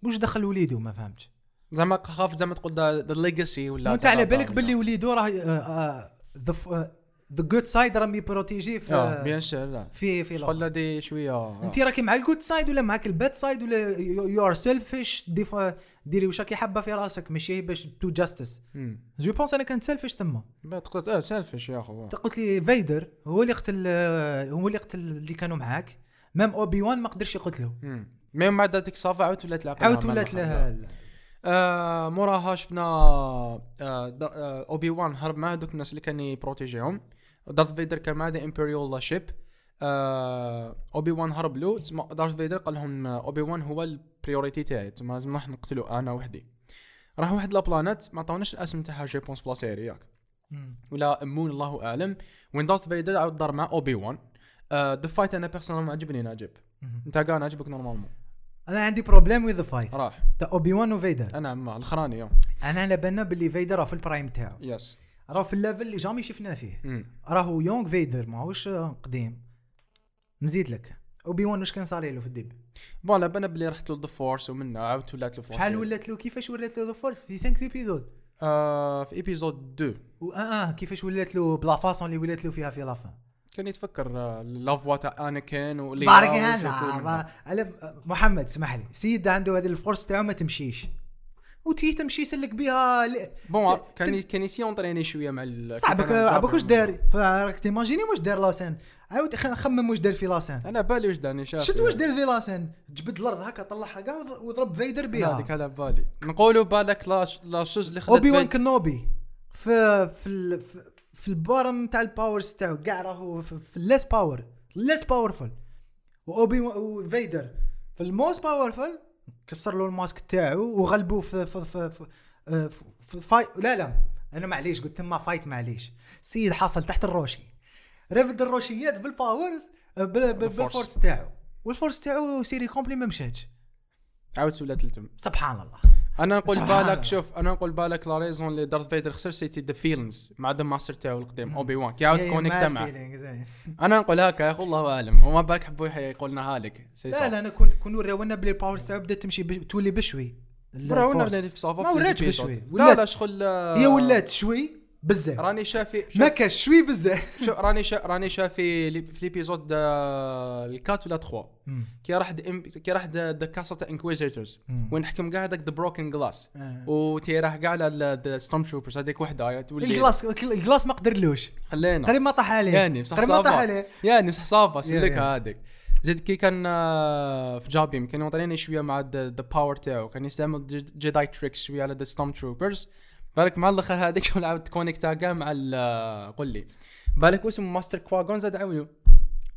واش دخل وليدو؟ ما فهمتش. زعما خاف زعما تقول ذا ليجاسي ولا وأنت على بالك باللي وليدو راه آه، ذا ذا جود سايد راه ميبروتيجي آه في بيان سور لا. في في. شغل دي شوية انت راكي مع الجود سايد ولا معاك الباد سايد ولا يو ار سيلفيش ديري واش راكي حابه في راسك ماشي باش تو جاستس جو بونس أنا كنت سيلفيش تما. قلت آه selfish يا اخو انت قلت لي فيدر هو اللي قتل آه، هو اللي قتل اللي كانوا معاك. même اوبي وان ما قدرش يقتله mais من بعد هذيك ça va عاودت ولات العقل عاودت ولات آه موراها شفنا آه آه اوبي وان هرب مع هذوك الناس اللي كان يبروتيجيهم. دارث فيدر كان مع the imperial ship آه اوبي وان هرب له. تسمى دارث فيدر قال لهم آه، اوبي وان هو ال priorité تاعي. تسمى لازم نروح نقتلو أنا وحدي. راح واحد la planète ما عطاوناش الاسم تاعها je pense بلا سيري ياك. ولا moon الله أعلم. وين دارث فيدر عاود دار مع اوبي وان the fight أنا personnel عجبني ناجب. أنت كان عجبك normalement أنا عندي problem with fight راح. تاع اوبي وان وفيدر أنا مع الاخراني يوم. أنا على بالنا باللي فيدر في ال prime تاعو. yes راه في ال level اللي jamais شفناه فيه. راهو young فيدر ماهوش آه، قديم. نزيد لك. اوبي وان واش كان صار له في الدب بون على بالنا بلي رحت له ذا فورس ومنها عاودت ولات له فورس. شحال ولات له؟ كيفاش ولات له ذا فورس؟ في 5 ايبيزود آه في ايبيزود 2 آه آه كيفاش ولات له بلا فاصون اللي ولات له فيها في لافان كان يتفكر آه لا فوا تاع اناكين ولي بارك هذا. ما- على- محمد اسمح لي. سيد عنده هذه الفورس تاعو ما تمشيش. وتي تمشي يسلك بها ل- بون كان كان يسي اونطريني شوية مع صاحبك عباك واش. دار فراك تيماجيني واش دار لاسان؟ عاود خمم واش دار في la scène. أنا بالي واش دارني شاف شفت واش دار في la scène؟ جبد الأرض هكا طلعها كاع وض- وضرب فيدر بها هذيك على بالي. نقولوا بالك لا la chose اللي خدت أوبي وان كنوبي. في في في- ال prime تاع ال powers تاعو كاع راهو في, ال less power less powerful وأوبي وفيدر. في ال most powerful كسر له ال mask تاعو وغلبوه في في في في, في, في fight لا لا. أنا معليش قلت ما فايت معليش. السيد حاصل تحت الروشي. رفد الروشيات بالباورز بال- بال- بالفورس. تاعو. والفورس تاعو سيري كومبلي ما مشاتش. عاود ولا تلتم. سبحان الله. أنا نقول. بالك شوف أنا نقول بالك لا ريزون اللي دارث فيدر خسر سيتي ذا فيلينغز مع ذا ماستر تاعو القديم أوبي وان كي عاود كونيكت معاه. أنا نقول هكا يا اخو الله أعلم هو ما بالك حبوا يقولناها لك سي لا. لا أنا كون كون وراونا بلي الباورز تاعو بدات تمشي تولي بشوي في صافا ما وراتش. بشوي. لا لا شغل هي ولات شوي بزاف راني شافي ما كاش شوي بزاف شوف راني شا راني شافي في ليبيزود الكات ولا 3 كي راح كي راح ذا كاسل تاع انكويزيتورز. وين حكم كاع هذاك ذا بروكن جلاس. وتي راح كاع ذا ستورم تروبرز هذيك وحدة. الجلاس الجلاس ما قدرلوش خلينا. قريب ما طاح عليه. يعني بصح قريب ما طاح عليه. يعني بصح صافا. سلك. هذيك. زيد كي كان آه، في جابيم كان يعطيني شوية مع ذا باور تاعو. كان يستعمل جيداي تريكس شوية على ذا ستورم تروبرز بالك مع الأخر هذيك <laughs> شغل عاود كونيكتا كاع مع ال- آه، قول لي. بالك واسمه ماستر كواغون زاد عاونو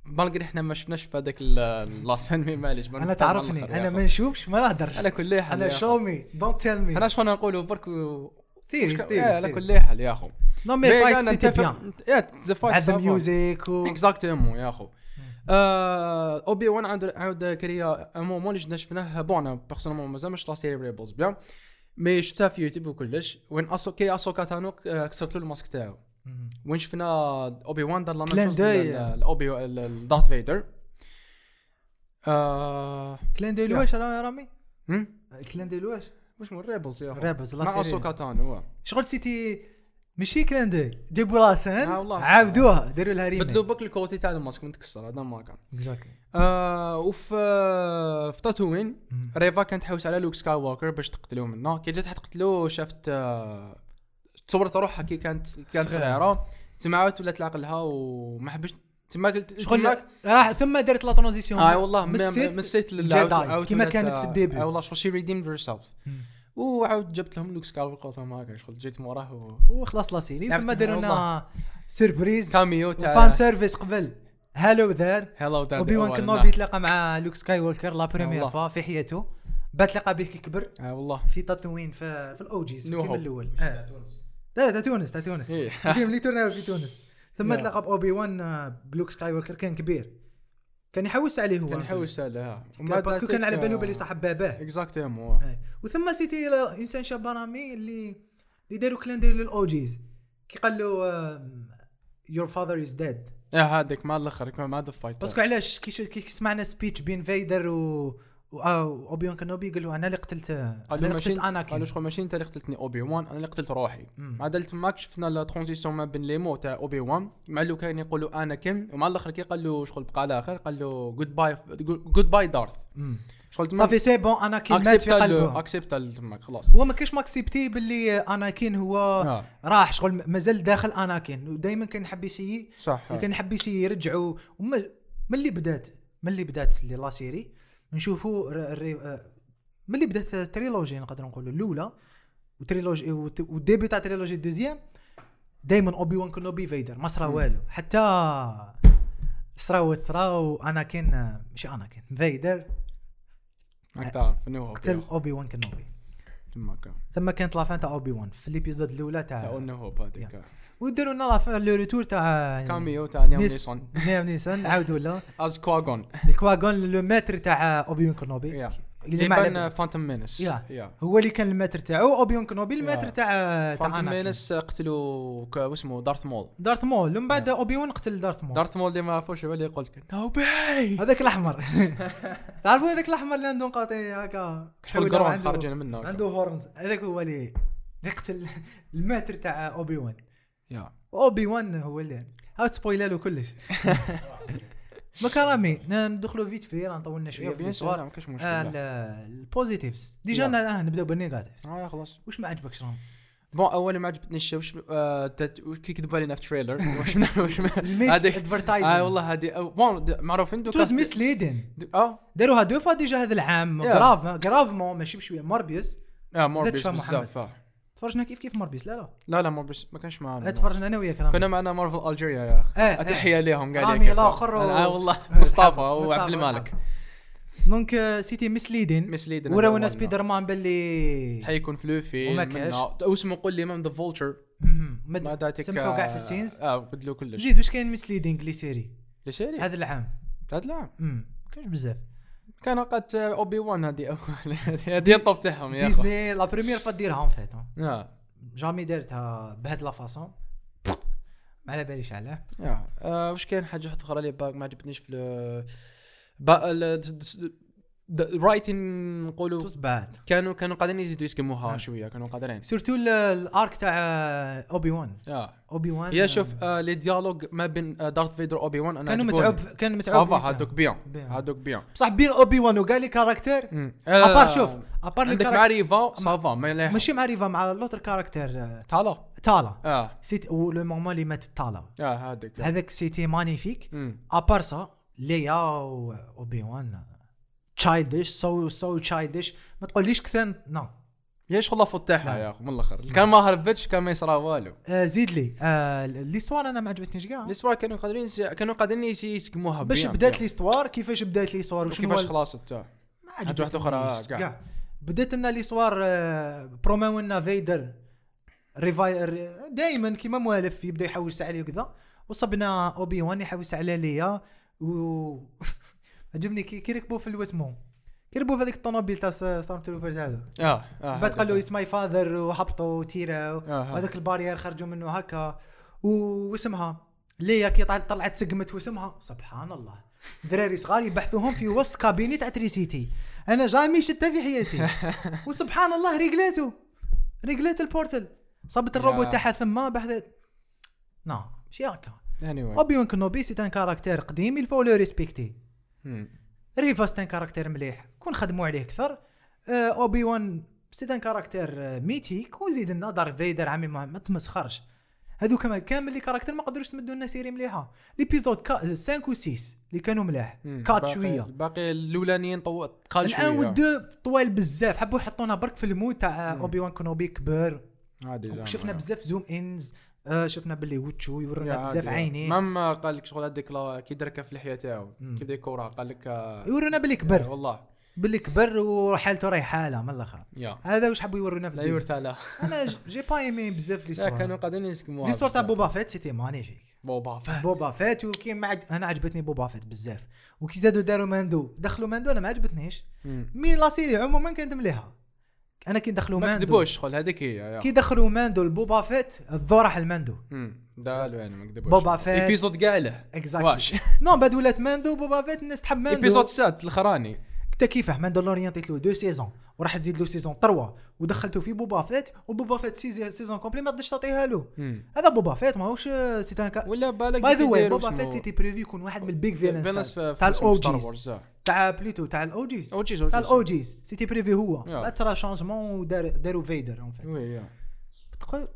بالك إحنا ما شفناش في هذاك اللاس انمي معليش أنا تعرفني. أنا ما نشوفش ما نهدرش. على كل حال أنا شو مي دونت تيل مي أنا شلون نقولوا برك ثيري إيه، على كل حال يا أخو. نو مي فايت سيتي بيان music و exactement يا أخو. آه، أوبي وان عاود عاود كريا moment اللي جبنا شفناه؟ bon أنا personnellement مازال مش la série Rebels bien. mais شفتها في يوتيوب وكلش. وين اسو كي اسوكا تانو آه، كسرت له الماسك تاعو. وين شفنا اوبي وان دار داي. الاوبي دارث فيدر آه clin d'œil واش يا رامي؟ clin d'œil واش واش مو Rebels يا لا مع اسوكا تانو. شغل c'était ماشي clin جيبوا راسن آه والله. داروا لها بدلوا remake بك ال côté تاع الماسك من تكسر هذا ما كان. exactly آه وفي آه في تاتوين ريفا كانت تحوس على لوك سكاي ووكر باش تقتلوه منه. كي جات تقتلوه شافت آه تصورت روحها كي كانت كانت. صغيرة. تسمعت ولات العقلها وما حبش تما قلت شغل راح ثم دارت la transition. آه والله من السيت للجداي، كيما كانت في ال début. آه والله شغل شي redeemed herself. وعاود جبت لهم لوك سكاي ووكر ما هكا شغل جيت موراه و- وخلاص la série ثم داروا لنا. surprise cameo تاع service قبل hello there hello there اوبي وان كنوبي يتلاقى مع لوك سكاي ووكر la première. fois في حياته بعد تلاقى به كي كبر آه والله في تاتوين في في ال OGs كيما. الأول آه. لا تاع تونس تاع تونس. الفيلم اللي تورناو في تونس ثم. <laughs> تلاقى بأوبي وان آه، بلوك سكاي ووكر كان كبير كان يحوس عليه هو. كان يحوس عليها. كان- parce que كان على بالو بلي صاحب باباه. exactement آه. وثم c'était إنسان شاب رامي اللي اللي داروا clin d'œil لل OGs. كي قال له your father is dead يا هذيك مع الآخر كما مع the fight parce que علاش؟ كي سمعنا speech بين فايدر و آه، اوبي وان كانوبي قال له أنا اللي قتلت أنا اللي قتلت قالوا أناكين. شغل ماشي إنت اللي قتلتني اوبي وان أنا اللي قتلت روحي. ذلك تماك شفنا la transition ما بين les mots تاع اوبي وان مع لو كان يقولوا أناكين ومع الآخر كي قال له شغل بقى على الآخر قال له goodbye goodbye دارث. شغل صافي c'est bon أناكين مات في قلبه. accept تماك خلاص. هو ما كاش م accepté باللي أناكين هو آه. راح شغل مازال داخل أناكين. ودائما كان يحب يسيي صح. كان يحب يسيي يرجعوا. وما من اللي بدات من اللي بدات اللي la série نشوفوا آه، من اللي بدات ال trilogie نقدر نقولوا الأولى و trilogie وت- وال début تاع trilogie ال deuxième دائما اوبي وان كنوبي فيدر ما صرا. والو. حتى صرا صرا واناكين آه، مش اناكين فيدر راك تعرف قتل أوبي. وان كنوبي تماك. ثم كانت la fin تاع أوبي وان. في ال épisode الأولى تاع تاع أنه هو هذيك وداروا لنا la fin le retour تاع cameo تاع ليام نيس- نيسون ليام نيسون عاودوا له. as كواغون الكواغون le maître تاع أوبي وان كنوبي اللي على- Phantom Menace yeah. yeah. هو اللي كان ال maître تاعو اوبي وان كنوبي ال maître. تاع Phantom Menace قتلوا واسمه دارث مول دارث مول ومن بعد اوبي وان قتل دارث مول دارث مول اللي ما عرفوش هو اللي يقول لك نوبي هذاك الأحمر. <laughs> تعرفوا هذاك الأحمر اللي عنده نقاطي هكا؟ شغل قرون عنده- خارجين منه عنده horns هذاك هو اللي اللي قتل ال maître تاع أوبي وان. yeah. أوبي وان هو اللي هاو سبويلا له كلش. <laughs> مكرامي ندخلوا vite fait راه طولنا شوية في bien sûr الصور ما كاش آه، مشكله ال- ال positives déjà آه، نبداو بال negatives آه خلاص. وش ما عجبكش رام bon أول ما عجبتني الشيء وش آه، كي كذبوا علينا في trailer <laughs> واش واش هذيك advertising آه والله هذه bon معروفين دوكا. توز misleading آه. داروها deux fois déjà هذا العام. grave gravement ماشي بشوية. Morbius آه محمد. بزاف آه. تفرجنا كيف كيف Morbius لا لا. لا لا Morbius ما كانش معنا تفرجنا أنا وياك كنا معنا Marvel Algeria يا أخي إيه، تحيه لهم قاعد رامي. الآخر و- آه والله. مصطفى، مصطفى وعبد المالك donc آه، c'était misleading mislead وراونا سبيدر مان باللي حيكون في le film وما كاش. واسمه قول لي même the Vulture. ما. داتك سمحوا كاع في ال scenes. آه بدلوا كلش. زيد واش كاين misleading les séries. les séries؟ هذا العام. هذا العام. امم كاينش بزاف. كان قد اوبي وان هذه أول- <laughs> هذه ال top تاعهم يا ديزني la première fois ديرها en fait آه. jamais دارتها بهاد la façon ما على باليش علاه آه، واش كاين حاجة أخرى اللي ما عجبتنيش في رايتين نقولوا كانوا كانوا قاعدين يزيدوا يسكموها آه. شوية كانوا قادرين. surtout ال- ال arc تاع اوبي وان آه اوبي وان يا شوف آه les dialogues ما بين آه دارث فيدر اوبي وان أنا كانوا عجبوني. متعوب كانوا متعوب ça va هادوك bien. هادوك bien. بصح بين اوبي وان وكاع les caractères مم. à part آه، شوف à part عندك caractère معرفه ça va ماشي مع ريفا مع l'autre caractère تعالى تالا آه. c'était le moment اللي مات تالا آه هذاك هذاك c'était magnifique. à part ça ليا واوبي وان childish so so childish ما تقوليش كثر no. شغل faute تاعها لا. يا اخو من الأخر. كان ما هربتش كان ما يصرى والو. آه زيد لي. آه l'histoire أنا ما عجبتنيش كاع l'histoire كانوا قادرين كانوا قادرين يس- يسكموها باش بدأت. l'histoire كيفاش بدأت l'histoire وكيفاش خلاصت آه. ما حاجة واحدة أخرى، عجبتنيش كاع. بدأت لنا ليستوار آه، بروماو لنا فيدر. ريفاي دائما كيما موالف يبدأ يحوس عليه وكذا. وصبنا أوبي وان يحوس على ليا. و <laughs> عجبني كي كي ركبوا في الواسمو كي ركبوا في هذيك الطوموبيل تاع stormtroopers هذا. آه آه بعد قال له هذاك. is my father وهبطوا وتيراو آه. وهذاك ال barrière خرجوا منه هكا. واسمها ليا كي طلعت سقمت واسمها؟ سبحان الله. دراري صغار يبحثوهم في وسط كابينة تاع électricité أنا jamais شتها في حياتي. <laughs> وسبحان الله ريجلاتو ريجلات ال portal. صابت الروبوت. تاعها ثم بحثت. non ماشي هكا. Anyway. اوبي وان كنوبي c'est un caractère قديم il faut le respecter مم. ريفا c'est un caractère مليح. كون خدموا عليه أكثر. آه، اوبي وان c'est un caractère آه، mythique وزيد لنا دار فيدر عمي ما تمسخرش. هادو كمان كامل les caractères ما قدروش تمدوا لنا série مليحة. l'épisode 5 و 6 اللي كانوا ملاح. مم. كات باقي- شوية. باقي الأولانيين طو تقال شوية. الان والدو طوال بزاف. حبوا يحطونا برك في ال mood تاع. اوبي وان كونوبي كبر. شفنا بزاف زوم انز آه شفنا باللي وتشو يا يورونا بزاف. عينيه. مام قال لك شغل هذيك لا- كي دركها في اللحيه تاعو. كي بدا يكورها قال لك آه، يورونا باللي آه، كبر والله. باللي كبر وحالته راهي حالة من الآخر. هذا واش حبوا يورونا في لا. يورث على. <laughs> أنا جي با ايمي بزاف لا ليستوار كانوا قاعدين يسكموها ليستوار تاع بزاف. بوبا فيت سيتي مانيفيك بوبا فات بوبا فيت وكي ما عج... أنا عجبتني بوبا فيت بزاف. وكي زادوا داروا ماندو دخلوا ماندو أنا ما عجبتنيش. مي لا سيري عموما كانت مليحة. أنا كي دخلوا ما ماندو. كذبوش شغل هذيك هي. كي دخلوا ماندو لبوبا فيت الضو راح الماندو. دالو يعني ما كذبوش بوبا فيت. épisode كاع له exactly واش non بعد ولات ماندو بوبا فيت الناس تحب ماندو épisode sept الاخراني انت كيفاه ماندالوريان عطيت له deux saisons وراح تزيد له saison 3 ودخلته في بوبا فيت وبوبا فيت saison complète ما تقدرش تعطيها له. هذا بوبا فيت ماهوش c'est un ولا بالك by the way بوبا فيت c'était prévu يكون واحد من ال big villains villains في تاع ال OGs تاع plutôt تاع ال OGs OGs تاع OGs ال OGs c'était prévu هو. بعد صرا changement ودار داروا فيدر en fait تقول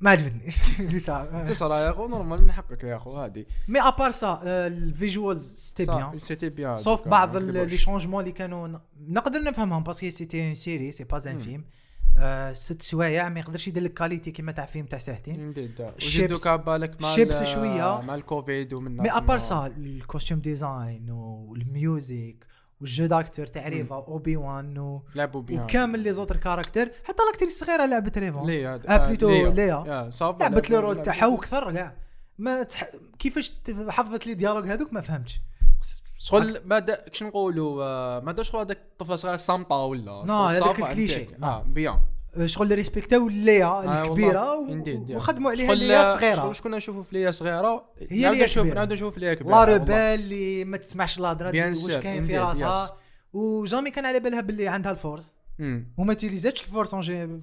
ما عجبتنيش <laughs> دي ساعة. تصرى يا أخو normal من حقك يا أخو هادي. mais à part ça ال visuals c'était bien c'était bien sauf بعض les changements اللي كانوا نقدر نفهمهم parce que c'était une série c'est pas un. فيلم ست سوايع ما يقدرش يدير لك qualité كيما تاع فيلم تاع ساعتين وزيدو ال ships- بالك مع ال ships ال- شوية. مع الكوفيد ومن mais à part ça ال costume design وال music وال jeu d'acteur تاع ريفا أوبي وان و- لعبوا bien وكامل les autres caractères. حتى l'actrice الصغيره لعبت ريفا. ليه هذا آه، plutôt ليا. لعبت le rôle تاعها وكثر كاع. ما تح... كيفاش حفظت les dialogues هذوك ما فهمتش. شغل ما كش نقولوا آه، ما داش هذاك الطفله صغيرة صامته ولا؟ non، هذاك. non. آه bien. آه، شغل ريسبكتاو ليا آه، الكبيرة. وخدموا عليها ليا صغيرة شغل شكون نشوفوا في ليا صغيرة هي ليا نشوف. نعاودو نشوف ليا كبيرة لا. روبال اللي ما تسمعش الهضره واش كاين في راسها وجامي كان على بالها باللي عندها الفورس. وما تيليزاتش الفورس اون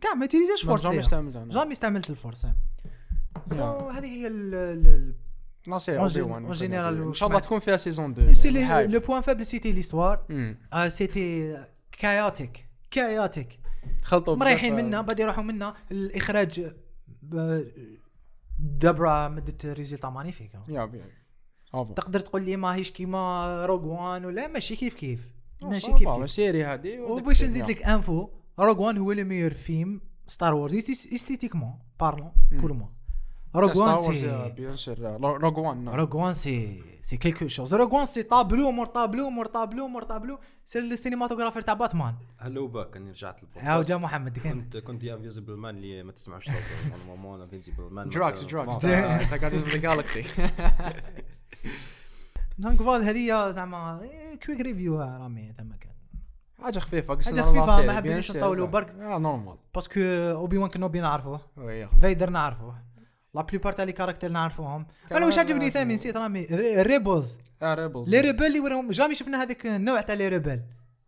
كاع ما تيليزاتش ما فورس جامي. استعملتها أنا. جامي استعملت الفورس سو. هذه هي ال- ال- لا سي En أوبي gen- وان en général, ان شاء الله تكون فيها سيزون ال 2 سي لو بوان فابل سيتي ليستوار. سيتي كايوتيك كايوتيك خلطوا مريحين منا بعد يروحوا منا. الإخراج دبرا مدت résultat magnifique يا bien ça va تقدر تقول لي ماهيش كيما Rogue One ولا ماشي كيف كيف؟ ماشي ça va، كيف كيف. série هذه وباش نزيد لك info Rogue One هو le meilleur film Star Wars esthétiquement parlant. pour moi Rogue One c'est sûr Rogue One Rogue One c'est c'est quelque chose Rogue One c'est tableau مور طابلو مور طابلو مور طابلو c'est ال cinematographer تاع باتمان هلا وباك اني رجعت للبودكاست هاو جا محمد كنت كنت the invisible man اللي ما تسمعوش صوته normalement invisible man دراكس دراكس Guardians of the Galaxy donc voilà هذه زعما quick review رامي ثم كان حاجة خفيفه حاجة خفيفة، ما حبيناش نطولوا برك. normal parce que اوبي وان كنوبي نعرفوه oui فايدر نعرفوه la plupart تاع les caractères نعرفوهم أنا واش عجبني ثاني نسيت رامي re- rebels آه rebels les rebelles اللي وراهم jamais شفنا هذاك النوع تاع les rebelles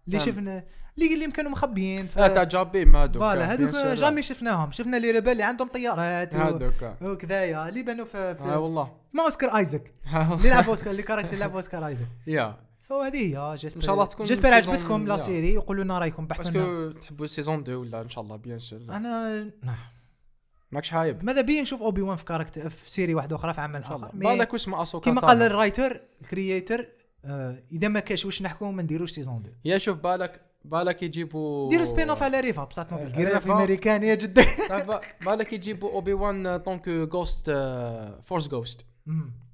اللي. شفنا اللي اللي كانوا مخبيين آه تاع جابيم هذوك voilà هذوك. jamais شفناهم شفنا les rebelles اللي عندهم طيارات هذوك وكذايا اللي بانوا في, آه، والله ما اوسكار ايزاك اللي لعب اوسكار اللي caractère لعب اوسكار ايزاك يا so هذه هي j'espère إن شاء الله تكون j'espère عجبتكم لا. série وقولوا لنا رايكم بحثوا لنا parce que تحبوا saison 2 ولا ان شاء الله bien sûr أنا نعم. ماكش حايب ماذا بيا نشوف أوبي وان في caractère في série واحدة أخرى في عمل آخر. بالك واسمه اسوكا كيما تانو. قال ال writer ال creator آه إذا ما كاش واش نحكوا ما نديروش saison 2 يا شوف بالك بالك يجيبوا ديروا spin off على ريفا بصح نوض الكريفا ريفا. امريكانيه جدا. بالك يجيبوا أوبي وان donc ghost force ghost.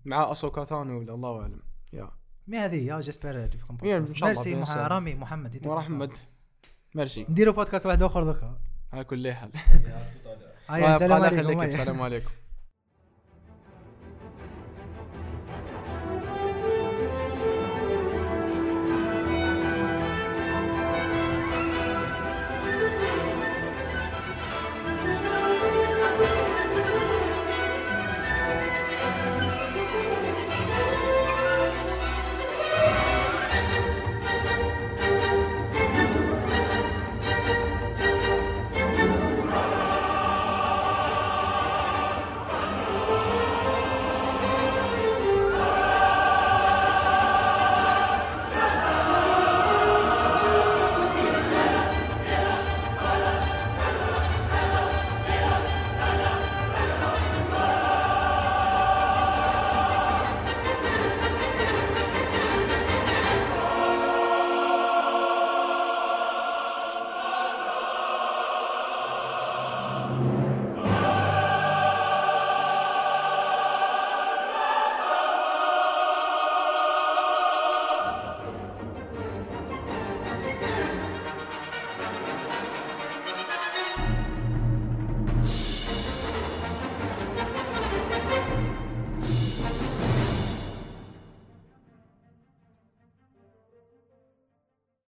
مع اسوكا تانو ولا الله أعلم. يا. mais هذه j'espère يا، شاء الله، ميرسي. رامي محمد ورحمد ميرسي. نديروا بودكاست واحد آخر دوكا. على كل حال. <laughs> هيا السلام الله عليكم. السلام عليكم